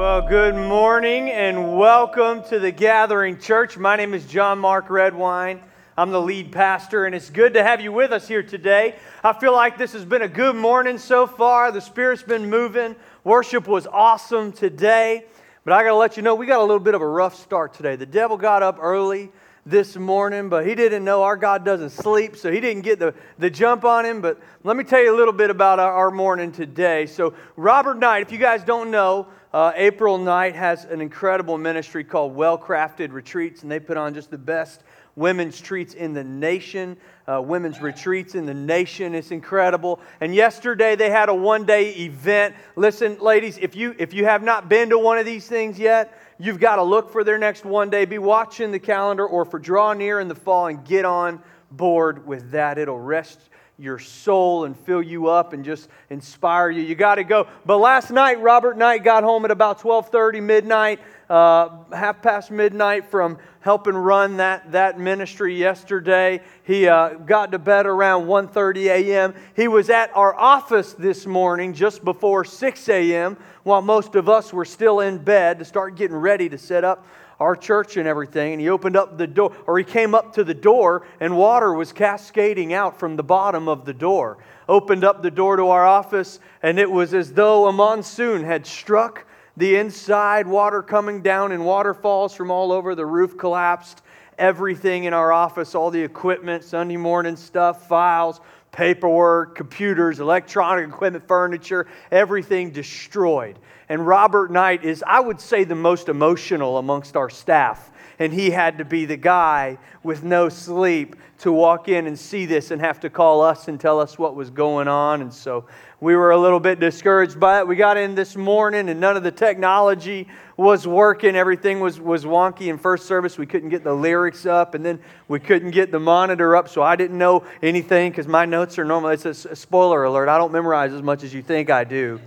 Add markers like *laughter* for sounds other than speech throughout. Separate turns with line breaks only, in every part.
Well, good morning and welcome to the Gathering Church. My name is John Mark Redwine. I'm the lead pastor, and it's good to have you with us here today. I feel like this has been a good morning so far. The Spirit's been moving. Worship was awesome today. But I got to let you know, we got a little bit of a rough start today. The devil got up early this morning, but he didn't know our God doesn't sleep, so he didn't get the, the jump on him. But let me tell you a little bit about our, our morning today. So, Robert Knight, if you guys don't know, uh, April Knight has an incredible ministry called Well Crafted Retreats, and they put on just the best women's treats in the nation, uh, women's retreats in the nation. It's incredible. And yesterday they had a one day event. Listen, ladies, if you, if you have not been to one of these things yet, you've got to look for their next one day. Be watching the calendar or for draw near in the fall and get on board with that. It'll rest your soul and fill you up and just inspire you. You got to go. But last night, Robert Knight got home at about 12:30 midnight, uh, half past midnight from helping run that, that ministry yesterday. He uh, got to bed around 1:30 a.m. He was at our office this morning just before 6 a.m. while most of us were still in bed to start getting ready to set up our church and everything. And he opened up the door, or he came up to the door, and water was cascading out from the bottom of the door. Opened up the door to our office, and it was as though a monsoon had struck the inside, water coming down in waterfalls from all over. The roof collapsed. Everything in our office, all the equipment, Sunday morning stuff, files, paperwork, computers, electronic equipment, furniture, everything destroyed. And Robert Knight is, I would say, the most emotional amongst our staff. And he had to be the guy with no sleep to walk in and see this and have to call us and tell us what was going on. And so we were a little bit discouraged by it. We got in this morning and none of the technology was working. Everything was, was wonky in first service. We couldn't get the lyrics up and then we couldn't get the monitor up. So I didn't know anything because my notes are normal. It's a, a spoiler alert. I don't memorize as much as you think I do.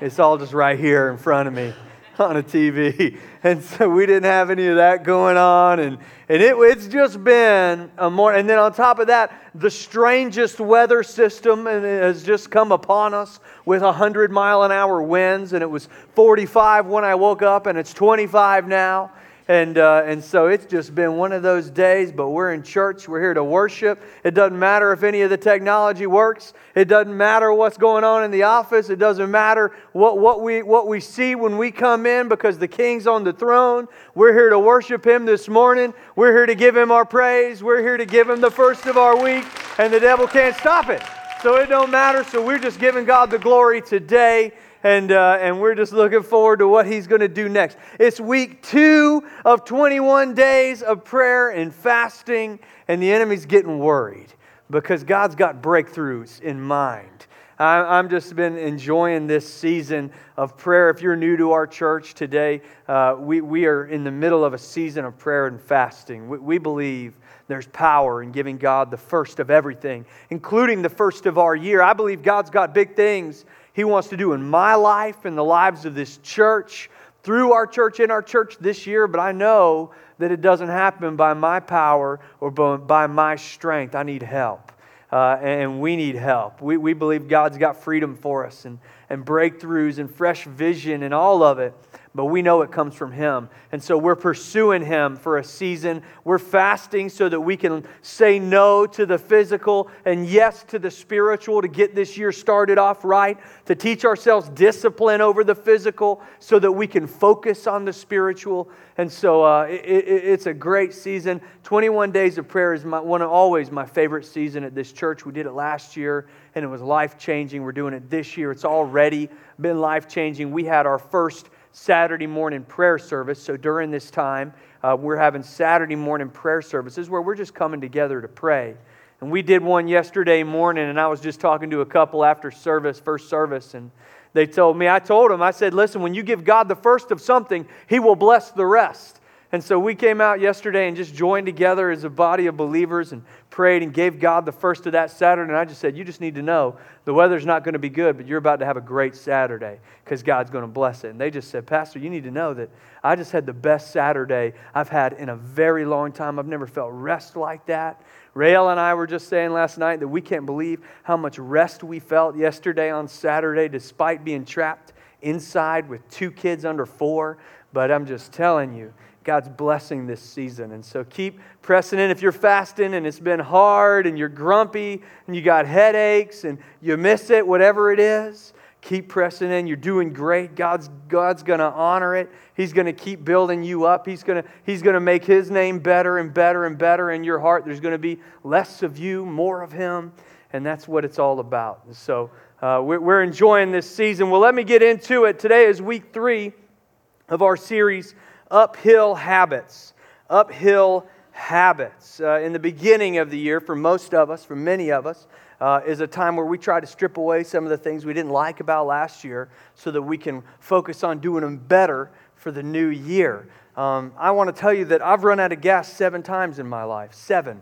It's all just right here in front of me *laughs* on a TV. And so we didn't have any of that going on. And, and it, it's just been a more, and then on top of that, the strangest weather system has just come upon us with 100 mile an hour winds. And it was 45 when I woke up, and it's 25 now. And, uh, and so it's just been one of those days, but we're in church. We're here to worship. It doesn't matter if any of the technology works. It doesn't matter what's going on in the office. It doesn't matter what, what, we, what we see when we come in because the King's on the throne. We're here to worship Him this morning. We're here to give Him our praise. We're here to give Him the first of our week, and the devil can't stop it. So it don't matter. So we're just giving God the glory today and, uh, and we're just looking forward to what he's going to do next. It's week two of 21 days of prayer and fasting, and the enemy's getting worried because God's got breakthroughs in mind. I, am just been enjoying this season of prayer. If you're new to our church today, uh, we, we are in the middle of a season of prayer and fasting. We, we believe there's power in giving God the first of everything, including the first of our year. I believe God's got big things he wants to do in my life, in the lives of this church, through our church, in our church this year, but I know that it doesn't happen by my power or by my strength. I need help. Uh, and we need help. We, we believe God's got freedom for us and, and breakthroughs and fresh vision and all of it but we know it comes from Him. And so we're pursuing Him for a season. We're fasting so that we can say no to the physical and yes to the spiritual to get this year started off right, to teach ourselves discipline over the physical so that we can focus on the spiritual. And so uh, it, it, it's a great season. 21 days of prayer is my, one of, always my favorite season at this church. We did it last year and it was life changing. We're doing it this year. It's already been life changing. We had our first Saturday morning prayer service. So during this time, uh, we're having Saturday morning prayer services where we're just coming together to pray. And we did one yesterday morning, and I was just talking to a couple after service, first service, and they told me, I told them, I said, listen, when you give God the first of something, He will bless the rest. And so we came out yesterday and just joined together as a body of believers and prayed and gave God the first of that Saturday. And I just said, You just need to know the weather's not going to be good, but you're about to have a great Saturday because God's going to bless it. And they just said, Pastor, you need to know that I just had the best Saturday I've had in a very long time. I've never felt rest like that. Rael and I were just saying last night that we can't believe how much rest we felt yesterday on Saturday despite being trapped inside with two kids under four. But I'm just telling you, God's blessing this season. And so keep pressing in. If you're fasting and it's been hard and you're grumpy and you got headaches and you miss it, whatever it is, keep pressing in. You're doing great. God's, God's going to honor it. He's going to keep building you up. He's going he's to make His name better and better and better in your heart. There's going to be less of you, more of Him. And that's what it's all about. And So uh, we're, we're enjoying this season. Well, let me get into it. Today is week three of our series uphill habits. Uphill habits. Uh, in the beginning of the year, for most of us, for many of us, uh, is a time where we try to strip away some of the things we didn't like about last year so that we can focus on doing them better for the new year. Um, I want to tell you that I've run out of gas seven times in my life. Seven.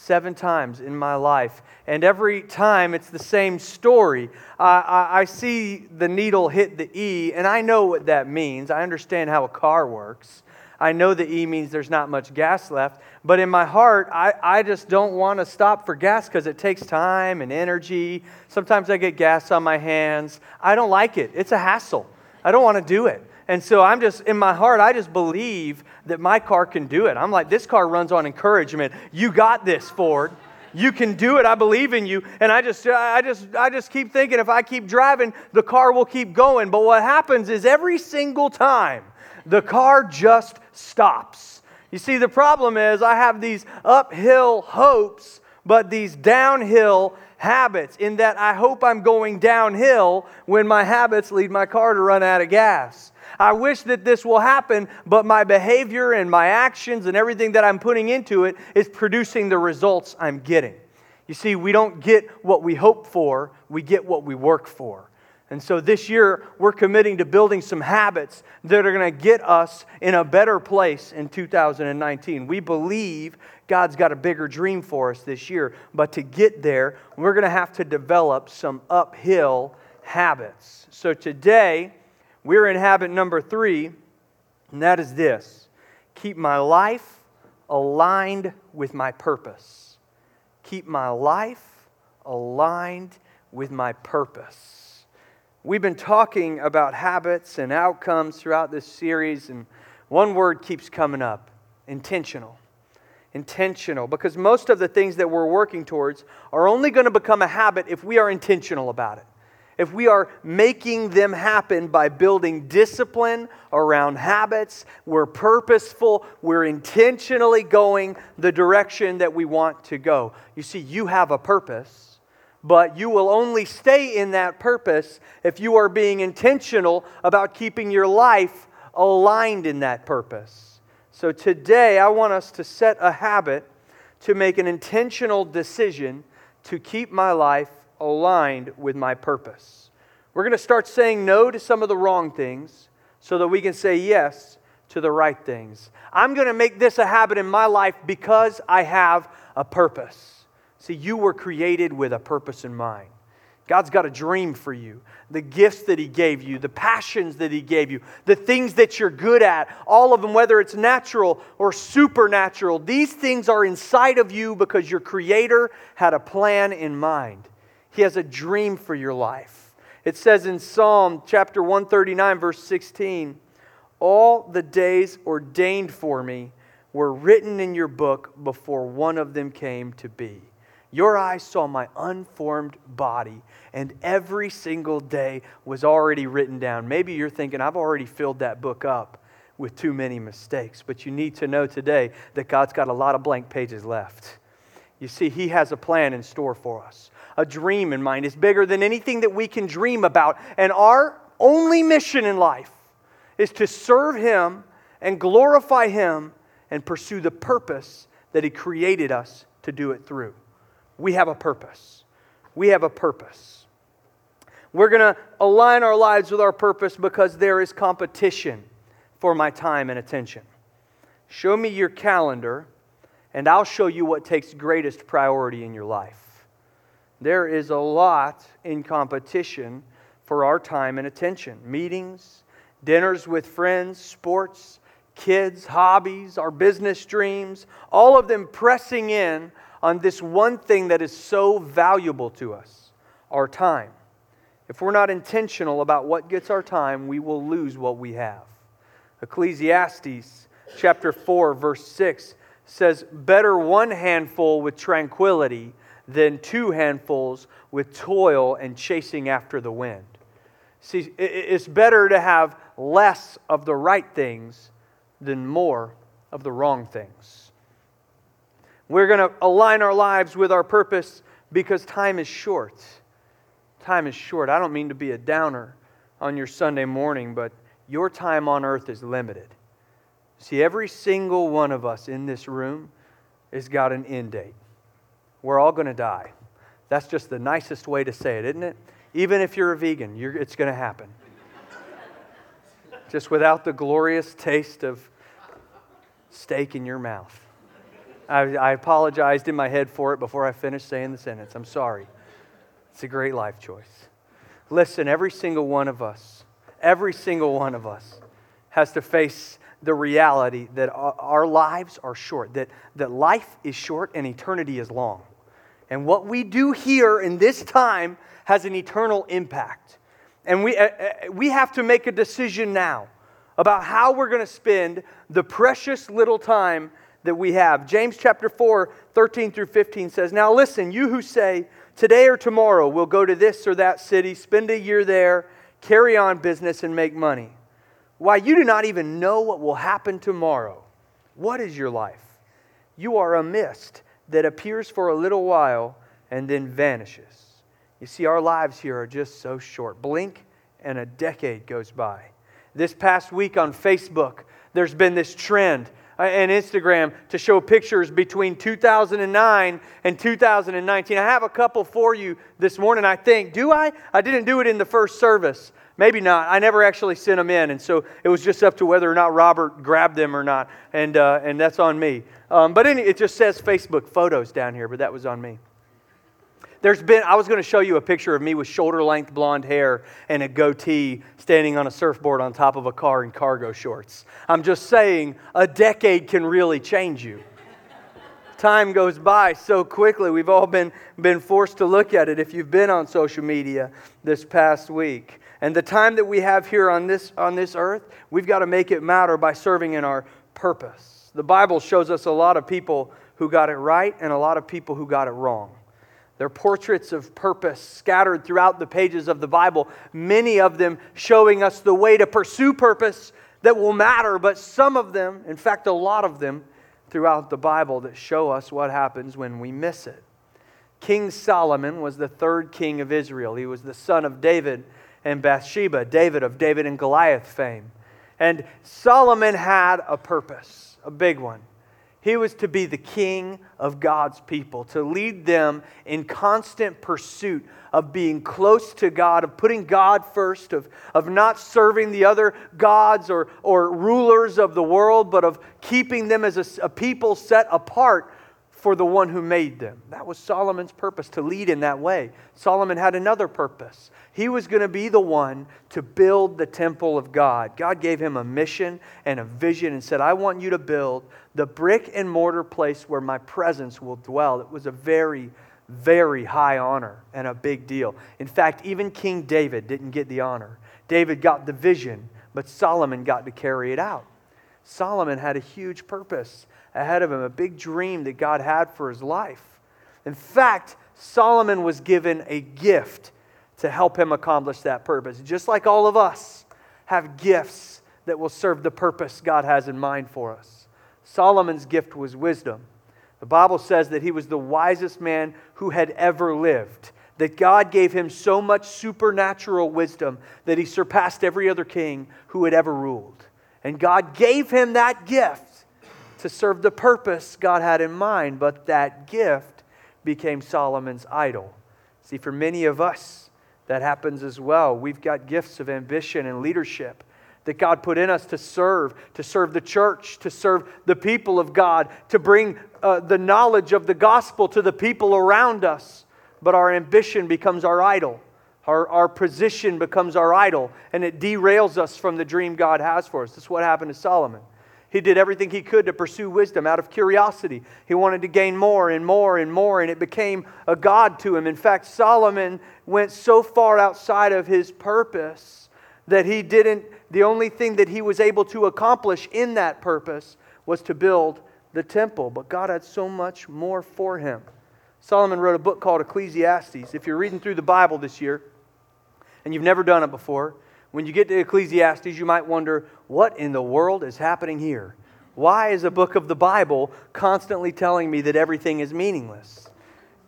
Seven times in my life. And every time it's the same story. I, I see the needle hit the E, and I know what that means. I understand how a car works. I know the E means there's not much gas left. But in my heart, I, I just don't want to stop for gas because it takes time and energy. Sometimes I get gas on my hands. I don't like it, it's a hassle. I don't want to do it. And so I'm just, in my heart, I just believe that my car can do it. I'm like, this car runs on encouragement. You got this, Ford. You can do it. I believe in you. And I just, I just, I just keep thinking if I keep driving, the car will keep going. But what happens is every single time, the car just stops. You see, the problem is I have these uphill hopes, but these downhill habits, in that I hope I'm going downhill when my habits lead my car to run out of gas. I wish that this will happen, but my behavior and my actions and everything that I'm putting into it is producing the results I'm getting. You see, we don't get what we hope for, we get what we work for. And so this year, we're committing to building some habits that are going to get us in a better place in 2019. We believe God's got a bigger dream for us this year, but to get there, we're going to have to develop some uphill habits. So today, we're in habit number three, and that is this keep my life aligned with my purpose. Keep my life aligned with my purpose. We've been talking about habits and outcomes throughout this series, and one word keeps coming up intentional. Intentional, because most of the things that we're working towards are only going to become a habit if we are intentional about it if we are making them happen by building discipline around habits, we're purposeful, we're intentionally going the direction that we want to go. You see, you have a purpose, but you will only stay in that purpose if you are being intentional about keeping your life aligned in that purpose. So today, I want us to set a habit to make an intentional decision to keep my life aligned with my purpose. We're going to start saying no to some of the wrong things so that we can say yes to the right things. I'm going to make this a habit in my life because I have a purpose. See, you were created with a purpose in mind. God's got a dream for you. The gifts that He gave you, the passions that He gave you, the things that you're good at, all of them, whether it's natural or supernatural, these things are inside of you because your Creator had a plan in mind. He has a dream for your life. It says in Psalm chapter 139, verse 16, All the days ordained for me were written in your book before one of them came to be. Your eyes saw my unformed body, and every single day was already written down. Maybe you're thinking, I've already filled that book up with too many mistakes, but you need to know today that God's got a lot of blank pages left. You see, He has a plan in store for us a dream in mind. It's bigger than anything that we can dream about. And our only mission in life is to serve Him and glorify Him and pursue the purpose that He created us to do it through. We have a purpose. We have a purpose. We're going to align our lives with our purpose because there is competition for my time and attention. Show me your calendar, and I'll show you what takes greatest priority in your life. There is a lot in competition for our time and attention meetings, dinners with friends, sports, kids, hobbies, our business dreams, all of them pressing in on this one thing that is so valuable to us our time. If we're not intentional about what gets our time, we will lose what we have. Ecclesiastes chapter 4 verse 6 says, "Better one handful with tranquility than two handfuls with toil and chasing after the wind." See, it's better to have less of the right things than more of the wrong things. We're going to align our lives with our purpose because time is short. Time is short. I don't mean to be a downer on your Sunday morning, but your time on earth is limited. See, every single one of us in this room has got an end date. We're all going to die. That's just the nicest way to say it, isn't it? Even if you're a vegan, you're, it's going to happen. just without the glorious taste of steak in your mouth. I, I apologized in my head for it before I finished saying the sentence. I'm sorry. It's a great life choice. Listen, every single one of us, every single one of us has to face the reality that our lives are short, that, that life is short and eternity is long. And what we do here in this time has an eternal impact. And we, uh, uh we have to make a decision now about how we're going to spend the precious little time that we have. James chapter 4, 13 through 15 says, Now listen, you who say, Today or tomorrow we'll go to this or that city, spend a year there, carry on business, and make money. Why, you do not even know what will happen tomorrow. What is your life? You are a mist that appears for a little while and then vanishes. You see, our lives here are just so short. Blink, and a decade goes by. This past week on Facebook, there's been this trend uh, and Instagram to show pictures between 2009 and 2019. I have a couple for you this morning, I think. Do I? I didn't do it in the first service. Maybe not. I never actually sent them in, and so it was just up to whether or not Robert grabbed them or not, and, uh, and that's on me. Um, but it just says Facebook photos down here, but that was on me. There's been, I was going to show you a picture of me with shoulder length blonde hair and a goatee standing on a surfboard on top of a car in cargo shorts. I'm just saying, a decade can really change you. Time goes by so quickly. We've all been, been forced to look at it if you've been on social media this past week. And the time that we have here on this, on this earth, we've got to make it matter by serving in our purpose. The Bible shows us a lot of people who got it right and a lot of people who got it wrong. They're portraits of purpose scattered throughout the pages of the Bible, many of them showing us the way to pursue purpose that will matter, but some of them, in fact, a lot of them, throughout the Bible that show us what happens when we miss it. King Solomon was the third king of Israel. He was the son of David and Bathsheba, David of David and Goliath fame. And Solomon had a purpose, a big one. He was to be the king of God's people, to lead them in constant pursuit of being close to God, of putting God first, of, of not serving the other gods or, or rulers of the world, but of keeping them as a, a people set apart for the one who made them. That was Solomon's purpose, to lead in that way. Solomon had another purpose. He was going to be the one to build the temple of God. God gave him a mission and a vision and said, I want you to build the brick and mortar place where my presence will dwell. It was a very, very high honor and a big deal. In fact, even King David didn't get the honor. David got the vision, but Solomon got to carry it out. Solomon had a huge purpose ahead of him, a big dream that God had for his life. In fact, Solomon was given a gift to help him accomplish that purpose. Just like all of us have gifts that will serve the purpose God has in mind for us. Solomon's gift was wisdom. The Bible says that he was the wisest man who had ever lived, that God gave him so much supernatural wisdom that he surpassed every other king who had ever ruled. And God gave him that gift to serve the purpose God had in mind, but that gift became Solomon's idol. See, for many of us, that happens as well. We've got gifts of ambition and leadership that God put in us to serve, to serve the church, to serve the people of God, to bring uh, the knowledge of the gospel to the people around us. But our ambition becomes our idol. Our, our position becomes our idol, and it derails us from the dream God has for us. That's what happened to Solomon. He did everything he could to pursue wisdom out of curiosity. He wanted to gain more and more and more, and it became a God to him. In fact, Solomon went so far outside of his purpose that he didn't, the only thing that he was able to accomplish in that purpose was to build the temple. But God had so much more for him. Solomon wrote a book called Ecclesiastes. If you're reading through the Bible this year and you've never done it before, when you get to Ecclesiastes, you might wonder, what in the world is happening here? Why is a book of the Bible constantly telling me that everything is meaningless?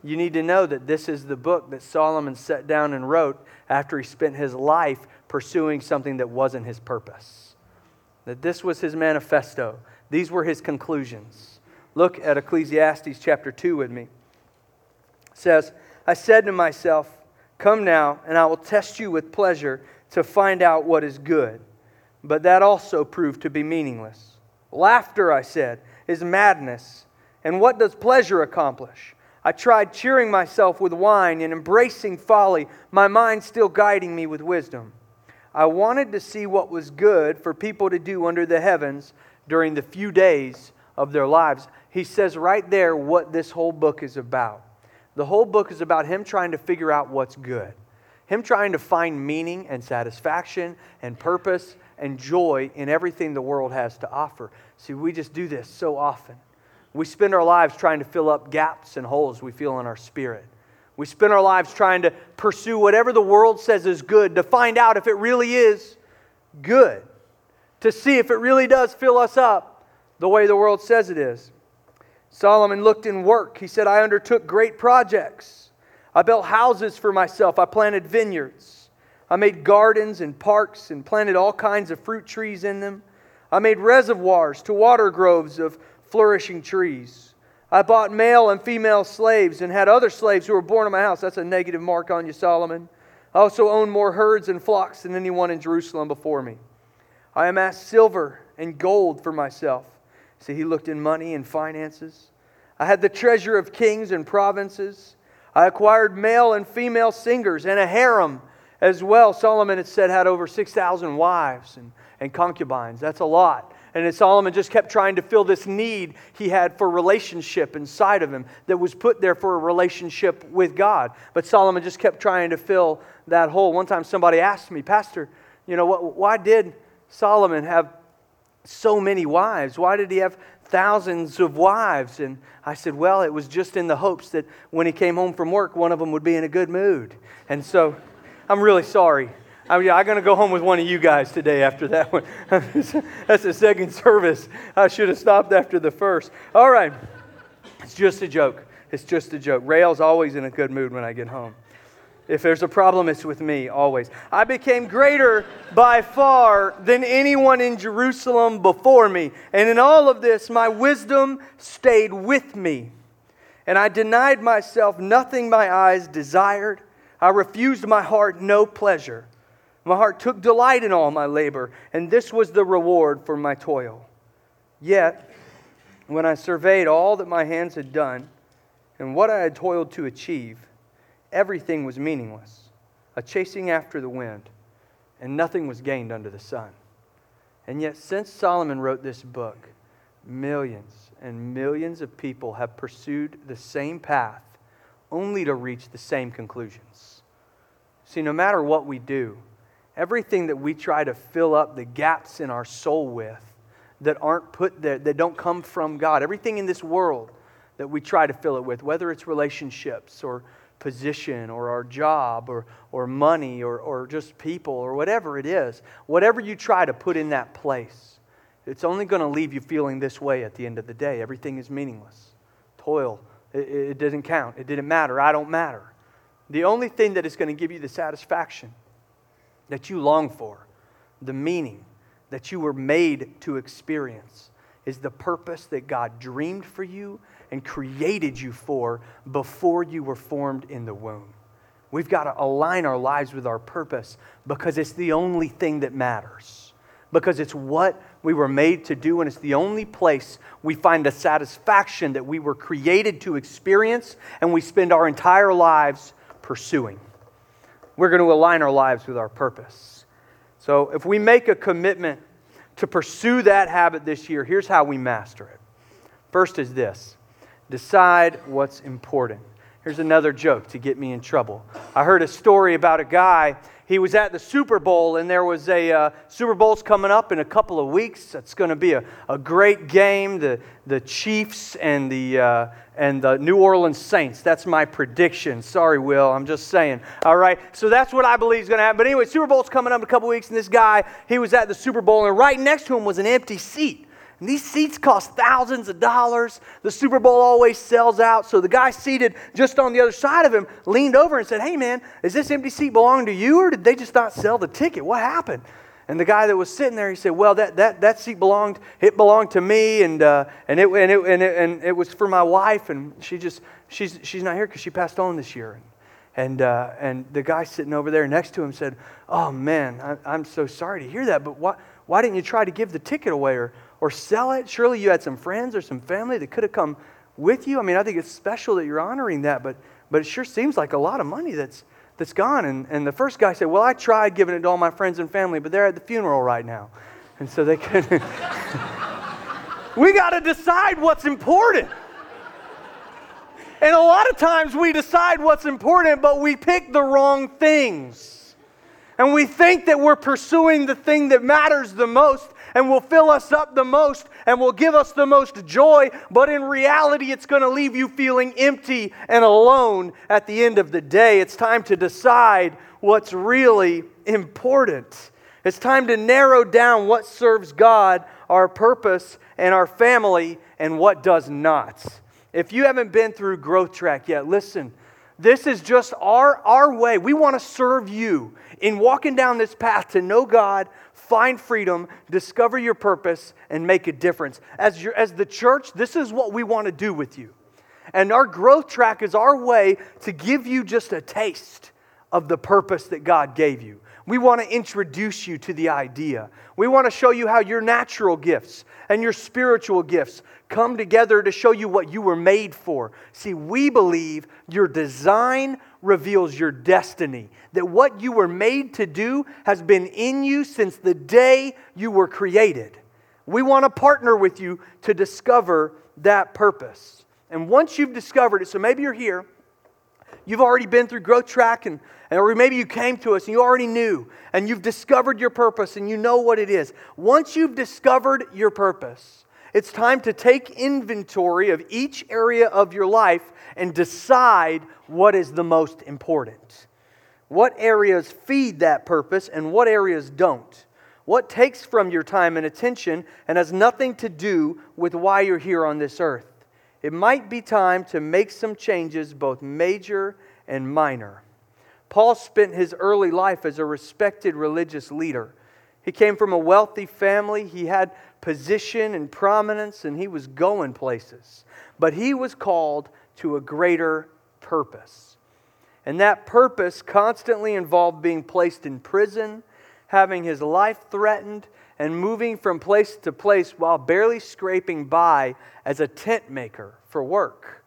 You need to know that this is the book that Solomon sat down and wrote after he spent his life pursuing something that wasn't his purpose. That this was his manifesto. These were his conclusions. Look at Ecclesiastes chapter 2 with me. It says, I said to myself, Come now, and I will test you with pleasure to find out what is good. But that also proved to be meaningless. Laughter, I said, is madness. And what does pleasure accomplish? I tried cheering myself with wine and embracing folly, my mind still guiding me with wisdom. I wanted to see what was good for people to do under the heavens during the few days of their lives. He says right there what this whole book is about. The whole book is about him trying to figure out what's good him trying to find meaning and satisfaction and purpose and joy in everything the world has to offer. See, we just do this so often. We spend our lives trying to fill up gaps and holes we feel in our spirit. We spend our lives trying to pursue whatever the world says is good to find out if it really is good, to see if it really does fill us up the way the world says it is. Solomon looked in work. He said, I undertook great projects. I built houses for myself. I planted vineyards. I made gardens and parks and planted all kinds of fruit trees in them. I made reservoirs to water groves of flourishing trees. I bought male and female slaves and had other slaves who were born in my house. That's a negative mark on you, Solomon. I also owned more herds and flocks than anyone in Jerusalem before me. I amassed silver and gold for myself. See, he looked in money and finances. I had the treasure of kings and provinces. I acquired male and female singers and a harem as well. Solomon, it said, had over 6,000 wives and, and concubines. That's a lot. And Solomon just kept trying to fill this need he had for relationship inside of him that was put there for a relationship with God. But Solomon just kept trying to fill that hole. One time somebody asked me, Pastor, you know, why did Solomon have so many wives? Why did he have thousands of wives. And I said, Well, it was just in the hopes that when he came home from work, one of them would be in a good mood. And so I'm really sorry. I mean, I'm going to go home with one of you guys today after that one. *laughs* That's the second service. I should have stopped after the first. All right. It's just a joke. It's just a joke. Rael's always in a good mood when I get home. If there's a problem, it's with me, always. I became greater by far than anyone in Jerusalem before me. And in all of this, my wisdom stayed with me. And I denied myself nothing my eyes desired. I refused my heart no pleasure. My heart took delight in all my labor, and this was the reward for my toil. Yet, when I surveyed all that my hands had done and what I had toiled to achieve, everything was meaningless, a chasing after the wind, and nothing was gained under the sun. And yet, since Solomon wrote this book, millions and millions of people have pursued the same path only to reach the same conclusions. See, no matter what we do, everything that we try to fill up the gaps in our soul with that aren't put there, that don't come from God, everything in this world that we try to fill it with, whether it's relationships or position or our job or, or money or, or just people or whatever it is, whatever you try to put in that place, it's only going to leave you feeling this way at the end of the day. Everything is meaningless. Toil, it, it doesn't count. It didn't matter. I don't matter. The only thing that is going to give you the satisfaction that you long for, the meaning that you were made to experience, is the purpose that God dreamed for you and created you for before you were formed in the womb. We've got to align our lives with our purpose because it's the only thing that matters. Because it's what we were made to do, and it's the only place we find the satisfaction that we were created to experience and we spend our entire lives pursuing. We're going to align our lives with our purpose. So if we make a commitment to pursue that habit this year, here's how we master it. First is this decide what's important. Here's another joke to get me in trouble. I heard a story about a guy. He was at the Super Bowl, and there was a uh, Super Bowl's coming up in a couple of weeks. It's going to be a, a great game. The, the Chiefs and the, uh, and the New Orleans Saints. That's my prediction. Sorry, Will. I'm just saying. All right. So that's what I believe is going to happen. But anyway, Super Bowl's coming up in a couple of weeks, and this guy, he was at the Super Bowl, and right next to him was an empty seat. And these seats cost thousands of dollars. The Super Bowl always sells out. So the guy seated just on the other side of him leaned over and said, Hey, man, is this empty seat belong to you or did they just not sell the ticket? What happened? And the guy that was sitting there, he said, Well, that, that, that seat belonged, it belonged to me, and, uh, and, it, and, it, and, it, and it was for my wife, and she just, she's, she's not here because she passed on this year. And, uh, and the guy sitting over there next to him said, Oh, man, I, I'm so sorry to hear that, but why, why didn't you try to give the ticket away or, or sell it. Surely you had some friends or some family that could have come with you. I mean, I think it's special that you're honoring that, but, but it sure seems like a lot of money that's, that's gone. And, and the first guy said, Well, I tried giving it to all my friends and family, but they're at the funeral right now. And so they couldn't. *laughs* we got to decide what's important. And a lot of times we decide what's important, but we pick the wrong things. And we think that we're pursuing the thing that matters the most, and will fill us up the most and will give us the most joy, but in reality, it's going to leave you feeling empty and alone at the end of the day. It's time to decide what's really important. It's time to narrow down what serves God, our purpose, and our family, and what does not. If you haven't been through Growth Track yet, listen. This is just our, our way. We want to serve you in walking down this path to know God, find freedom, discover your purpose, and make a difference. As, your, as the church, this is what we want to do with you. And our growth track is our way to give you just a taste of the purpose that God gave you. We want to introduce you to the idea. We want to show you how your natural gifts and your spiritual gifts come together to show you what you were made for. See, we believe your design reveals your destiny, that what you were made to do has been in you since the day you were created. We want to partner with you to discover that purpose. And once you've discovered it, so maybe you're here, you've already been through Growth Track, and, or maybe you came to us and you already knew, and you've discovered your purpose and you know what it is. Once you've discovered your purpose, it's time to take inventory of each area of your life and decide what is the most important. What areas feed that purpose and what areas don't? What takes from your time and attention and has nothing to do with why you're here on this earth? It might be time to make some changes, both major and minor. Paul spent his early life as a respected religious leader. He came from a wealthy family. He had position and prominence, and he was going places. But he was called to a greater purpose. And that purpose constantly involved being placed in prison, having his life threatened, and moving from place to place while barely scraping by as a tent maker for work.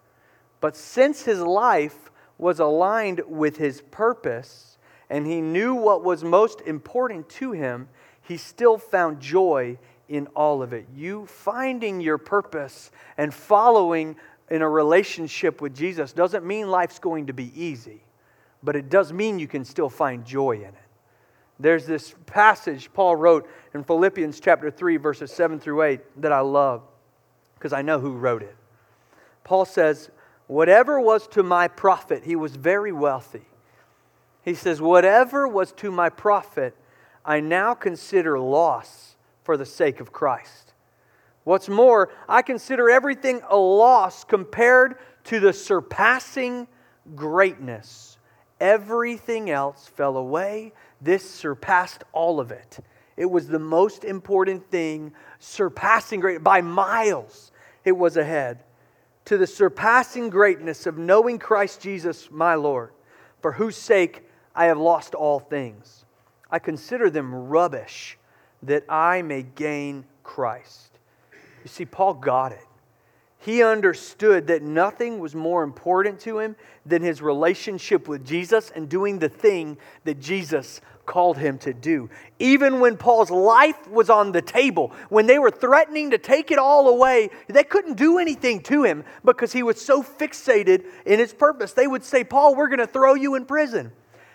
But since his life was aligned with his purpose and he knew what was most important to him, he still found joy in all of it. You finding your purpose and following in a relationship with Jesus doesn't mean life's going to be easy, but it does mean you can still find joy in it. There's this passage Paul wrote in Philippians chapter 3, verses 7 through 8 that I love because I know who wrote it. Paul says, Whatever was to my profit, he was very wealthy. He says, Whatever was to my profit, I now consider loss for the sake of Christ. What's more, I consider everything a loss compared to the surpassing greatness. Everything else fell away. This surpassed all of it. It was the most important thing, surpassing great by miles. It was ahead. To the surpassing greatness of knowing Christ Jesus, my Lord, for whose sake I have lost all things. I consider them rubbish that I may gain Christ you see, Paul got it. He understood that nothing was more important to him than his relationship with Jesus and doing the thing that Jesus called him to do. Even when Paul's life was on the table, when they were threatening to take it all away, they couldn't do anything to him because he was so fixated in his purpose. They would say, Paul, we're going to throw you in prison.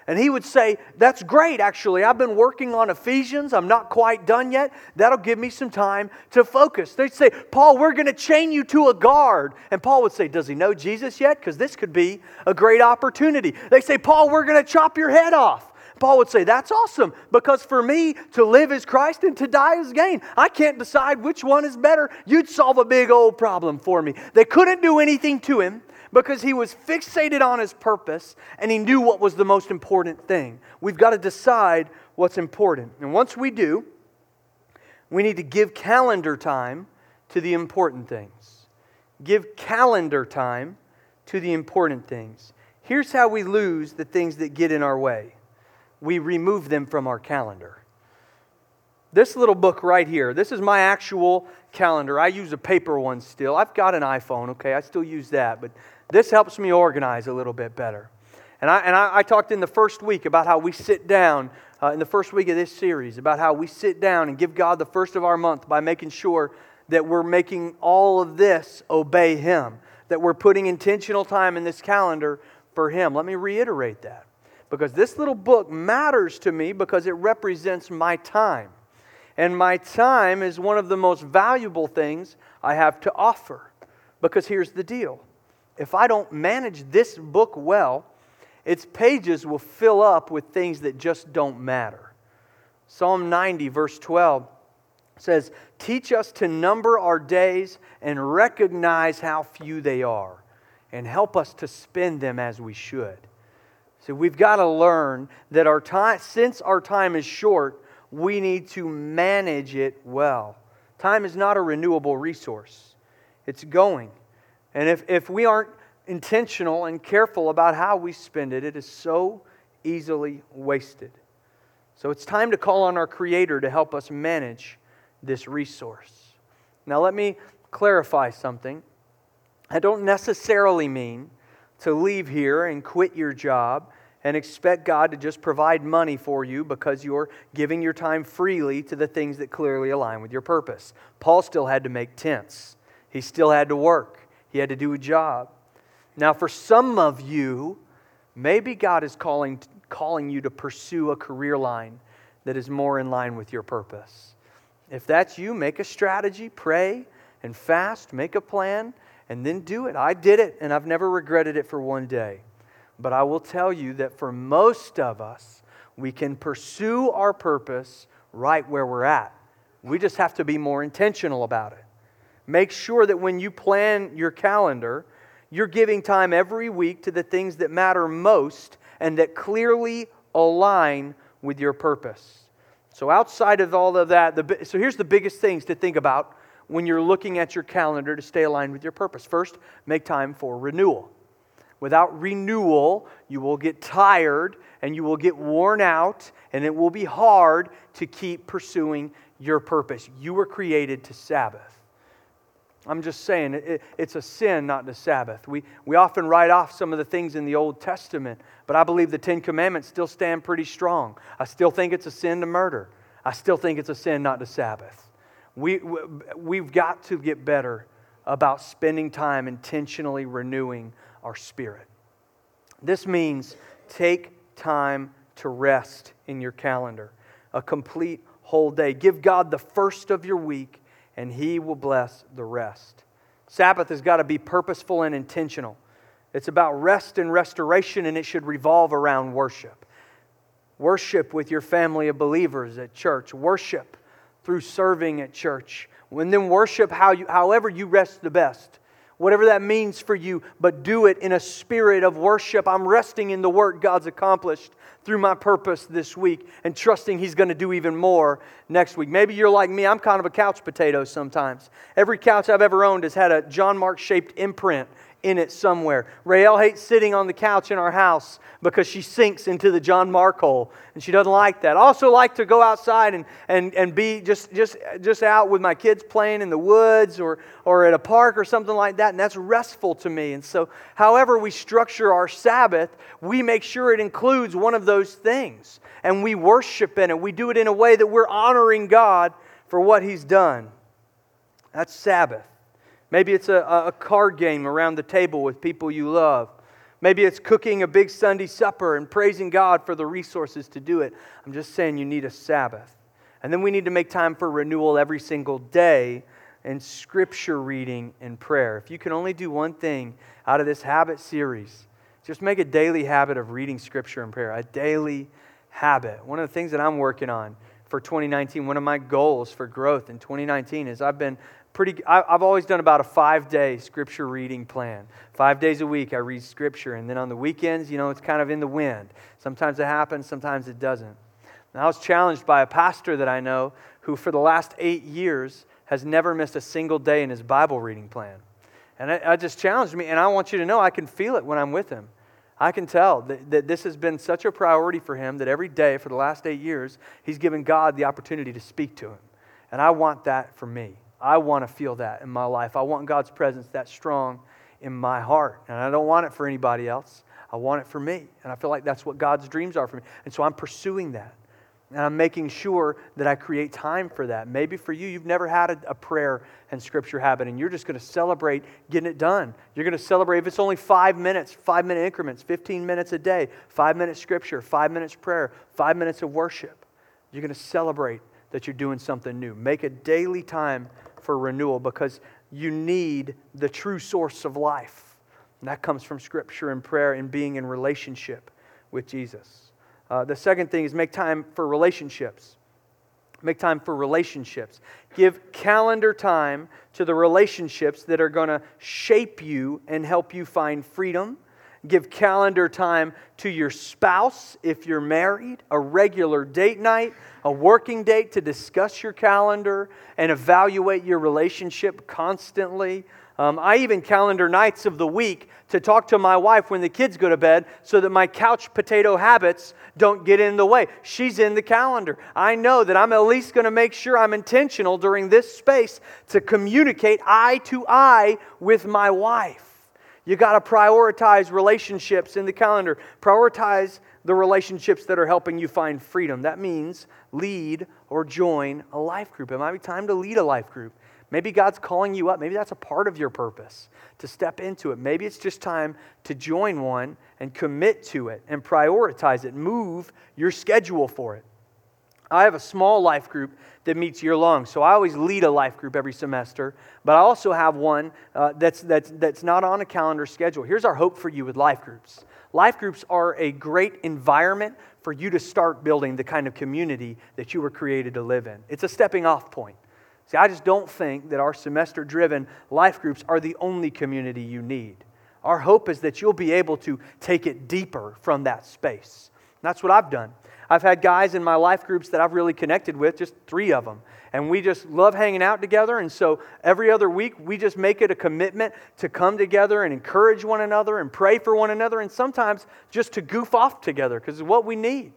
And he would say, That's great, actually. I've been working on Ephesians. I'm not quite done yet. That'll give me some time to focus. They'd say, Paul, we're going to chain you to a guard. And Paul would say, Does he know Jesus yet? Because this could be a great opportunity. They say, Paul, we're going to chop your head off. Paul would say, That's awesome, because for me, to live is Christ and to die is gain. I can't decide which one is better. You'd solve a big old problem for me. They couldn't do anything to him because he was fixated on his purpose and he knew what was the most important thing. We've got to decide what's important. And once we do, we need to give calendar time to the important things. Give calendar time to the important things. Here's how we lose the things that get in our way we remove them from our calendar. This little book right here, this is my actual calendar. I use a paper one still. I've got an iPhone, okay, I still use that, but this helps me organize a little bit better. And I, and I, I talked in the first week about how we sit down, uh, in the first week of this series, about how we sit down and give God the first of our month by making sure that we're making all of this obey Him, that we're putting intentional time in this calendar for Him. Let me reiterate that because this little book matters to me because it represents my time. And my time is one of the most valuable things I have to offer. Because here's the deal if I don't manage this book well, its pages will fill up with things that just don't matter. Psalm 90, verse 12 says, Teach us to number our days and recognize how few they are, and help us to spend them as we should. So we've got to learn that our time, since our time is short, we need to manage it well. Time is not a renewable resource, it's going. And if, if we aren't intentional and careful about how we spend it, it is so easily wasted. So it's time to call on our Creator to help us manage this resource. Now, let me clarify something. I don't necessarily mean to leave here and quit your job and expect God to just provide money for you because you're giving your time freely to the things that clearly align with your purpose. Paul still had to make tents, he still had to work. He had to do a job. Now, for some of you, maybe God is calling, calling you to pursue a career line that is more in line with your purpose. If that's you, make a strategy, pray and fast, make a plan, and then do it. I did it, and I've never regretted it for one day. But I will tell you that for most of us, we can pursue our purpose right where we're at. We just have to be more intentional about it. Make sure that when you plan your calendar, you're giving time every week to the things that matter most and that clearly align with your purpose. So, outside of all of that, the, so here's the biggest things to think about when you're looking at your calendar to stay aligned with your purpose. First, make time for renewal. Without renewal, you will get tired and you will get worn out, and it will be hard to keep pursuing your purpose. You were created to Sabbath. I'm just saying, it, it's a sin not to Sabbath. We, we often write off some of the things in the Old Testament, but I believe the Ten Commandments still stand pretty strong. I still think it's a sin to murder. I still think it's a sin not to Sabbath. We, we've got to get better about spending time intentionally renewing our spirit. This means take time to rest in your calendar, a complete whole day. Give God the first of your week and He will bless the rest. Sabbath has got to be purposeful and intentional. It's about rest and restoration, and it should revolve around worship. Worship with your family of believers at church, worship through serving at church, and then worship how you, however you rest the best whatever that means for you, but do it in a spirit of worship. I'm resting in the work God's accomplished through my purpose this week and trusting He's going to do even more next week. Maybe you're like me, I'm kind of a couch potato sometimes. Every couch I've ever owned has had a John Mark shaped imprint in it somewhere. Rael hates sitting on the couch in our house because she sinks into the John Mark hole, and she doesn't like that. I also like to go outside and, and, and be just, just, just out with my kids playing in the woods or, or at a park or something like that, and that's restful to me. And so, however we structure our Sabbath, we make sure it includes one of those things, and we worship in it. We do it in a way that we're honoring God for what He's done. That's Sabbath. Maybe it's a, a card game around the table with people you love. Maybe it's cooking a big Sunday supper and praising God for the resources to do it. I'm just saying you need a Sabbath. And then we need to make time for renewal every single day and scripture reading and prayer. If you can only do one thing out of this habit series, just make a daily habit of reading scripture and prayer, a daily habit. One of the things that I'm working on for 2019, one of my goals for growth in 2019 is I've been pretty i've always done about a five day scripture reading plan. Five days a week i read scripture and then on the weekends you know it's kind of in the wind. Sometimes it happens sometimes it doesn't. And i was challenged by a pastor that i know who for the last eight years has never missed a single day in his bible reading plan. And it, it just challenged me and i want you to know i can feel it when i'm with him. I can tell that, that this has been such a priority for him that every day for the last eight years, he's given God the opportunity to speak to him. And I want that for me. I want to feel that in my life. I want God's presence that strong in my heart. And I don't want it for anybody else. I want it for me. And I feel like that's what God's dreams are for me. And so I'm pursuing that. And I'm making sure that I create time for that. Maybe for you, you've never had a, a prayer and scripture habit, and you're just going to celebrate getting it done. You're going to celebrate, if it's only five minutes, five minute increments, 15 minutes a day, five minutes scripture, five minutes prayer, five minutes of worship. You're going to celebrate that you're doing something new. Make a daily time for renewal because you need the true source of life. And that comes from Scripture and prayer and being in relationship with Jesus. Uh, the second thing is make time for relationships. Make time for relationships. Give calendar time to the relationships that are going to shape you and help you find freedom Give calendar time to your spouse if you're married, a regular date night, a working date to discuss your calendar and evaluate your relationship constantly. Um, I even calendar nights of the week to talk to my wife when the kids go to bed so that my couch potato habits don't get in the way. She's in the calendar. I know that I'm at least going to make sure I'm intentional during this space to communicate eye to eye with my wife. You got to prioritize relationships in the calendar. Prioritize the relationships that are helping you find freedom. That means lead or join a life group. It might be time to lead a life group. Maybe God's calling you up. Maybe that's a part of your purpose to step into it. Maybe it's just time to join one and commit to it and prioritize it. Move your schedule for it. I have a small life group that meets year long. So I always lead a life group every semester, but I also have one uh, that's, that's, that's not on a calendar schedule. Here's our hope for you with life groups life groups are a great environment for you to start building the kind of community that you were created to live in. It's a stepping off point. See, I just don't think that our semester driven life groups are the only community you need. Our hope is that you'll be able to take it deeper from that space. That's what I've done. I've had guys in my life groups that I've really connected with, just three of them. And we just love hanging out together. And so every other week, we just make it a commitment to come together and encourage one another and pray for one another. And sometimes just to goof off together because it's what we need.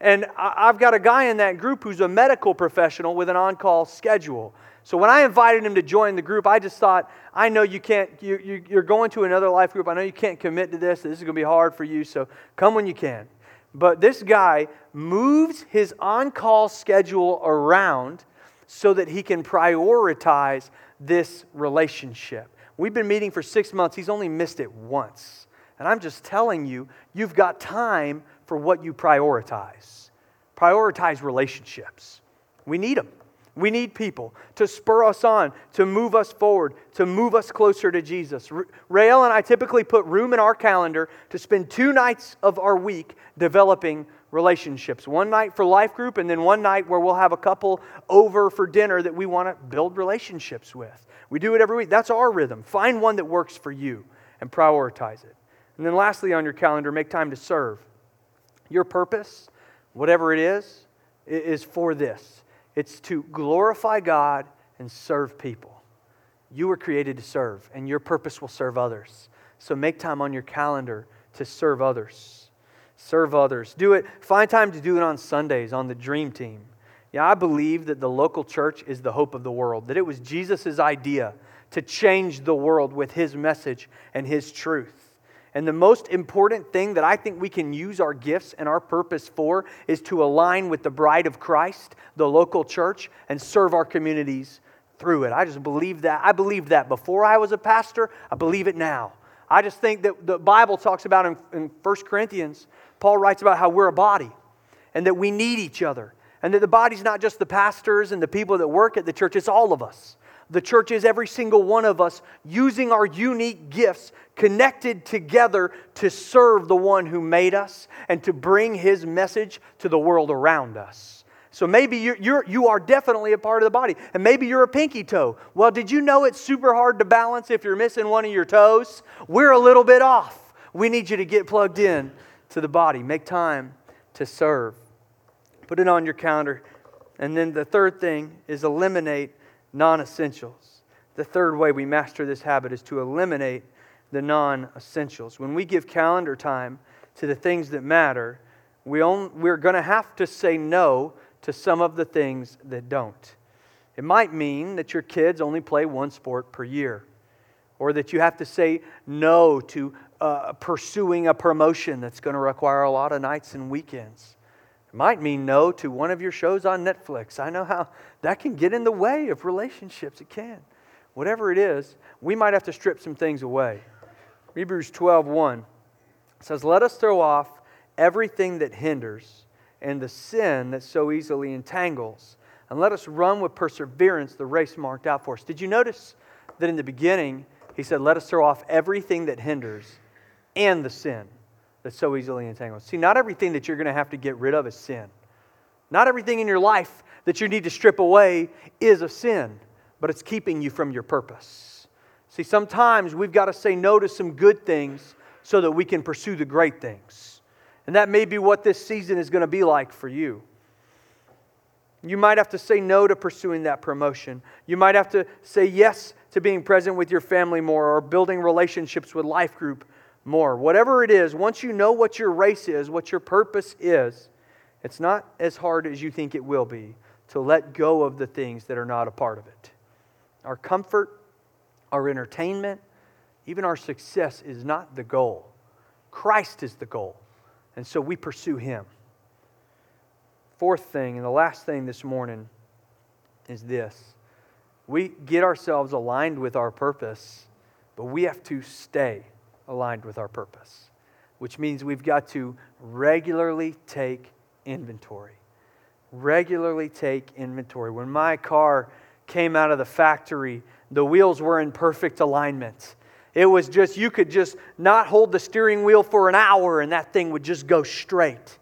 And I've got a guy in that group who's a medical professional with an on call schedule. So when I invited him to join the group, I just thought, I know you can't, you, you, you're going to another life group. I know you can't commit to this. This is going to be hard for you. So come when you can. But this guy moves his on call schedule around so that he can prioritize this relationship. We've been meeting for six months, he's only missed it once. And I'm just telling you, you've got time for what you prioritize. Prioritize relationships. We need them. We need people to spur us on, to move us forward, to move us closer to Jesus. Rael and I typically put room in our calendar to spend two nights of our week developing relationships. One night for life group, and then one night where we'll have a couple over for dinner that we want to build relationships with. We do it every week. That's our rhythm. Find one that works for you and prioritize it. And then lastly on your calendar, make time to serve. Your purpose, whatever it is, is for this it's to glorify God and serve people. You were created to serve, and your purpose will serve others. So make time on your calendar to serve others. Serve others. Do it. Find time to do it on Sundays on the dream team. Yeah, I believe that the local church is the hope of the world, that it was Jesus' idea to change the world with his message and his truth. And the most important thing that I think we can use our gifts and our purpose for is to align with the bride of Christ, the local church, and serve our communities through it. I just believe that. I believed that before I was a pastor. I believe it now. I just think that the Bible talks about in, in 1 Corinthians, Paul writes about how we're a body and that we need each other. And that the body's not just the pastors and the people that work at the church, it's all of us. The church is every single one of us using our unique gifts connected together to serve the one who made us and to bring his message to the world around us. So maybe you're, you're, you are definitely a part of the body, and maybe you're a pinky toe. Well, did you know it's super hard to balance if you're missing one of your toes? We're a little bit off. We need you to get plugged in to the body. Make time to serve. Put it on your calendar. And then the third thing is eliminate non essentials. The third way we master this habit is to eliminate the non essentials. When we give calendar time to the things that matter, we we're going to have to say no to some of the things that don't. It might mean that your kids only play one sport per year, or that you have to say no to uh, pursuing a promotion that's going to require a lot of nights and weekends. It might mean no to one of your shows on Netflix. I know how that can get in the way of relationships. It can. Whatever it is, we might have to strip some things away. Hebrews 12 1 says, Let us throw off everything that hinders and the sin that so easily entangles, and let us run with perseverance the race marked out for us. Did you notice that in the beginning, he said, Let us throw off everything that hinders and the sin? That so easily entangles. See, not everything that you're going to have to get rid of is sin. Not everything in your life that you need to strip away is a sin, but it's keeping you from your purpose. See, sometimes we've got to say no to some good things so that we can pursue the great things. And that may be what this season is going to be like for you. You might have to say no to pursuing that promotion. You might have to say yes to being present with your family more or building relationships with life group more. Whatever it is, once you know what your race is, what your purpose is, it's not as hard as you think it will be to let go of the things that are not a part of it. Our comfort, our entertainment, even our success is not the goal. Christ is the goal. And so we pursue Him. Fourth thing, and the last thing this morning, is this we get ourselves aligned with our purpose, but we have to stay aligned with our purpose, which means we've got to regularly take inventory. Regularly take inventory. When my car came out of the factory, the wheels were in perfect alignment. It was just, you could just not hold the steering wheel for an hour and that thing would just go straight.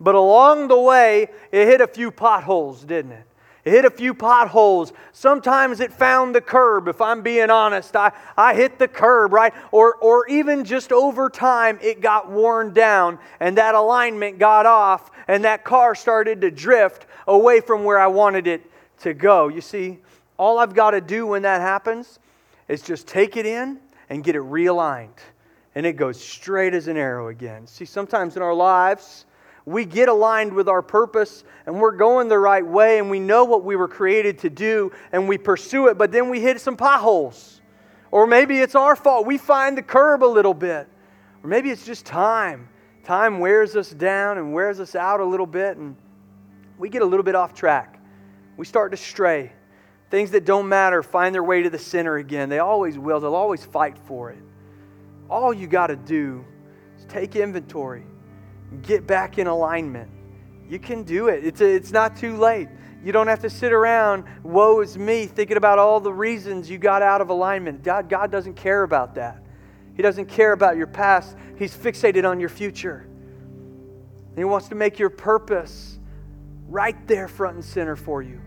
But along the way, it hit a few potholes, didn't it? It hit a few potholes. Sometimes it found the curb, if I'm being honest. I, I hit the curb, right? Or, or even just over time, it got worn down and that alignment got off and that car started to drift away from where I wanted it to go. You see, all I've got to do when that happens is just take it in and get it realigned. And it goes straight as an arrow again. See, sometimes in our lives, we get aligned with our purpose and we're going the right way and we know what we were created to do and we pursue it, but then we hit some potholes. Or maybe it's our fault. We find the curb a little bit. Or maybe it's just time. Time wears us down and wears us out a little bit and we get a little bit off track. We start to stray. Things that don't matter find their way to the center again. They always will, they'll always fight for it. All you got to do is take inventory get back in alignment. You can do it. It's, a, it's not too late. You don't have to sit around, woe is me, thinking about all the reasons you got out of alignment. God, God doesn't care about that. He doesn't care about your past, He's fixated on your future. And He wants to make your purpose right there, front and center for you,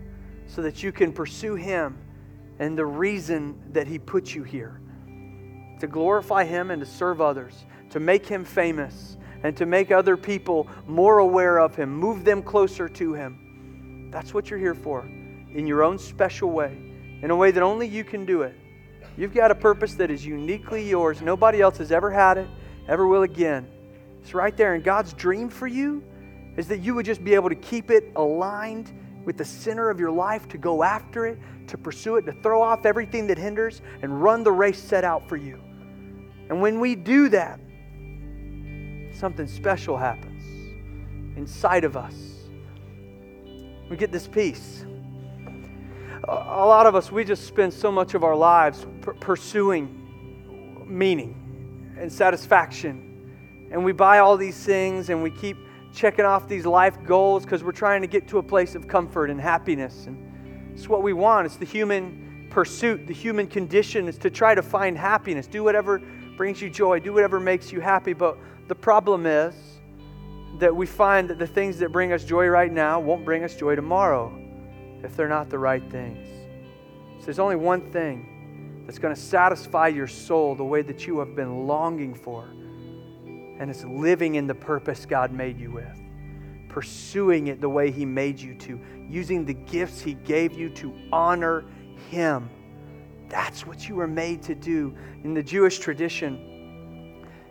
so that you can pursue Him and the reason that He put you here to glorify Him and to serve others, to make Him famous and to make other people more aware of Him, move them closer to Him. That's what you're here for, in your own special way, in a way that only you can do it. You've got a purpose that is uniquely yours. Nobody else has ever had it, ever will again. It's right there. And God's dream for you is that you would just be able to keep it aligned with the center of your life, to go after it, to pursue it, to throw off everything that hinders, and run the race set out for you. And when we do that, something special happens inside of us. We get this peace. A lot of us, we just spend so much of our lives pursuing meaning and satisfaction. And we buy all these things and we keep checking off these life goals because we're trying to get to a place of comfort and happiness. And it's what we want. It's the human pursuit, the human condition is to try to find happiness. Do whatever brings you joy, do whatever makes you happy. But the problem is that we find that the things that bring us joy right now won't bring us joy tomorrow if they're not the right things. So there's only one thing that's going to satisfy your soul the way that you have been longing for and it's living in the purpose God made you with, pursuing it the way He made you to, using the gifts He gave you to honor Him. That's what you were made to do. In the Jewish tradition,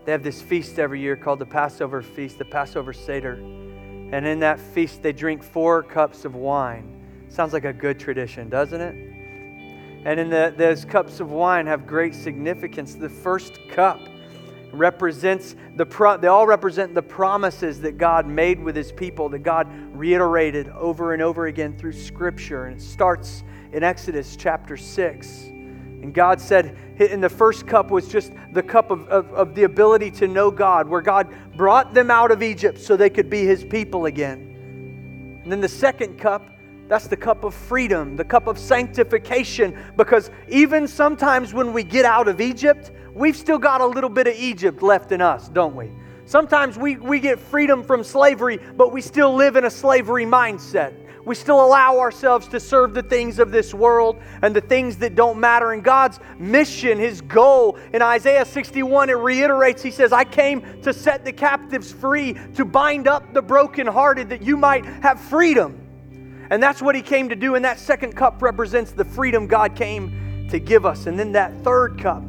they have this feast every year called the Passover feast, the Passover Seder. And in that feast, they drink four cups of wine. Sounds like a good tradition, doesn't it? And in the, those cups of wine have great significance. The first cup represents the pro- they all represent the promises that God made with his people that God reiterated over and over again through scripture and it starts in Exodus chapter 6 and God said in the first cup was just the cup of, of, of the ability to know God where God brought them out of Egypt so they could be his people again and then the second cup that's the cup of freedom, the cup of sanctification, because even sometimes when we get out of Egypt, we've still got a little bit of Egypt left in us, don't we? Sometimes we, we get freedom from slavery, but we still live in a slavery mindset. We still allow ourselves to serve the things of this world and the things that don't matter. And God's mission, His goal in Isaiah 61, it reiterates He says, I came to set the captives free, to bind up the brokenhearted, that you might have freedom. And that's what He came to do. And that second cup represents the freedom God came to give us. And then that third cup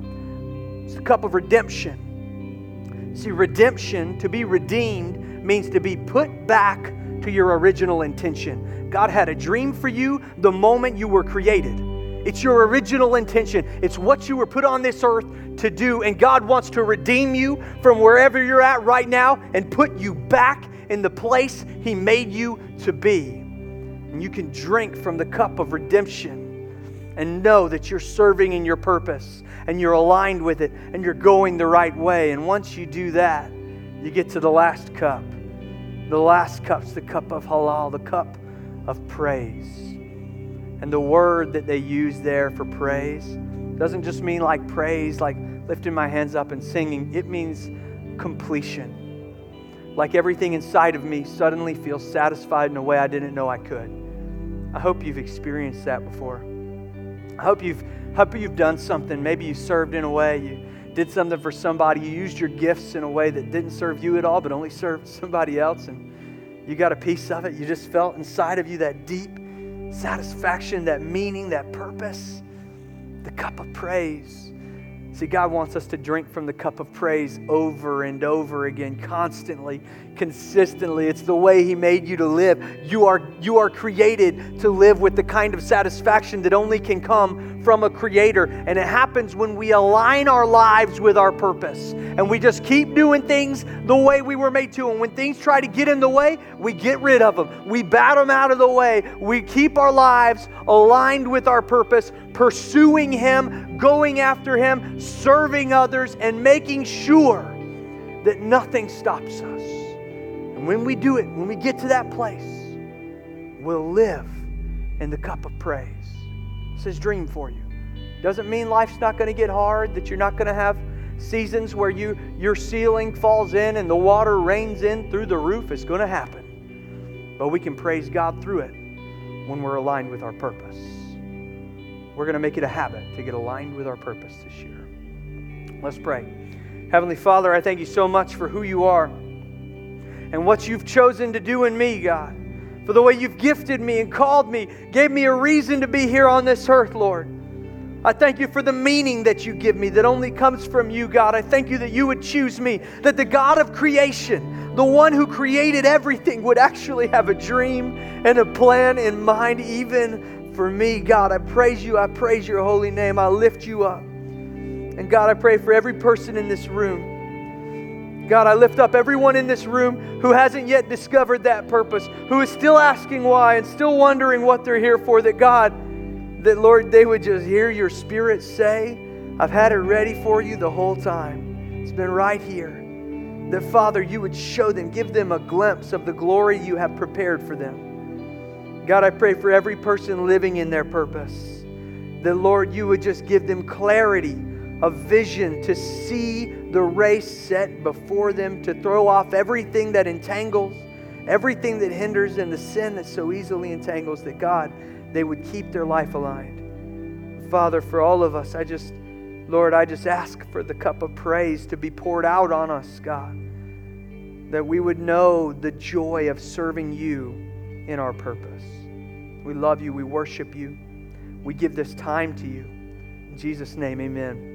it's the cup of redemption. See, redemption, to be redeemed, means to be put back to your original intention. God had a dream for you the moment you were created. It's your original intention. It's what you were put on this earth to do. And God wants to redeem you from wherever you're at right now and put you back in the place He made you to be. And you can drink from the cup of redemption and know that you're serving in your purpose and you're aligned with it and you're going the right way. And once you do that, you get to the last cup. The last cup's the cup of Hallel, the cup of praise. And the word that they use there for praise doesn't just mean like praise, like lifting my hands up and singing. It means completion. Like everything inside of me suddenly feels satisfied in a way I didn't know I could. I hope you've experienced that before. I hope you've, hope you've done something. Maybe you served in a way, you did something for somebody, you used your gifts in a way that didn't serve you at all, but only *laughs* served somebody else, and you got a piece of it. You just felt inside of you that deep satisfaction, that meaning, that purpose, the cup of praise. See, God wants us to drink from the cup of praise over and over again, constantly, consistently. It's the way He made you to live. You are, you are created to live with the kind of satisfaction that only can come from a Creator. And it happens when we align our lives with our purpose and we just keep doing things the way we were made to. And when things try to get in the way, we get rid of them, we bat them out of the way. We keep our lives aligned with our purpose, pursuing Him, going after Him, serving others, and making sure that nothing stops us. And when we do it, when we get to that place, we'll live in the cup of praise. It's His dream for you. Doesn't mean life's not going to get hard, that you're not going to have seasons where you, your ceiling falls in and the water rains in through the roof. It's going to happen. But we can praise God through it when we're aligned with our purpose. We're going to make it a habit to get aligned with our purpose this year. Let's pray. Heavenly Father, I thank you so much for who you are and what you've chosen to do in me, God. For the way you've gifted me and called me, gave me a reason to be here on this earth, Lord. I thank you for the meaning that you give me that only comes from you, God. I thank you that you would choose me, that the God of creation, the one who created everything, would actually have a dream and a plan in mind, even for me, God. I praise you. I praise your holy name. I lift you up. And God, I pray for every person in this room. God, I lift up everyone in this room who hasn't yet discovered that purpose, who is still asking why and still wondering what they're here for, that God, that, Lord, they would just hear your spirit say, I've had it ready for you the whole time. It's been right here. That, Father, you would show them, give them a glimpse of the glory you have prepared for them. God, I pray for every person living in their purpose. That, Lord, you would just give them clarity of vision to see the race set before them, to throw off everything that entangles, everything that hinders, and the sin that so easily entangles, that God, they would keep their life aligned. Father, for all of us, I just, Lord, I just ask for the cup of praise to be poured out on us, God, that we would know the joy of serving you in our purpose. We love you. We worship you. We give this time to you. In Jesus' name, amen.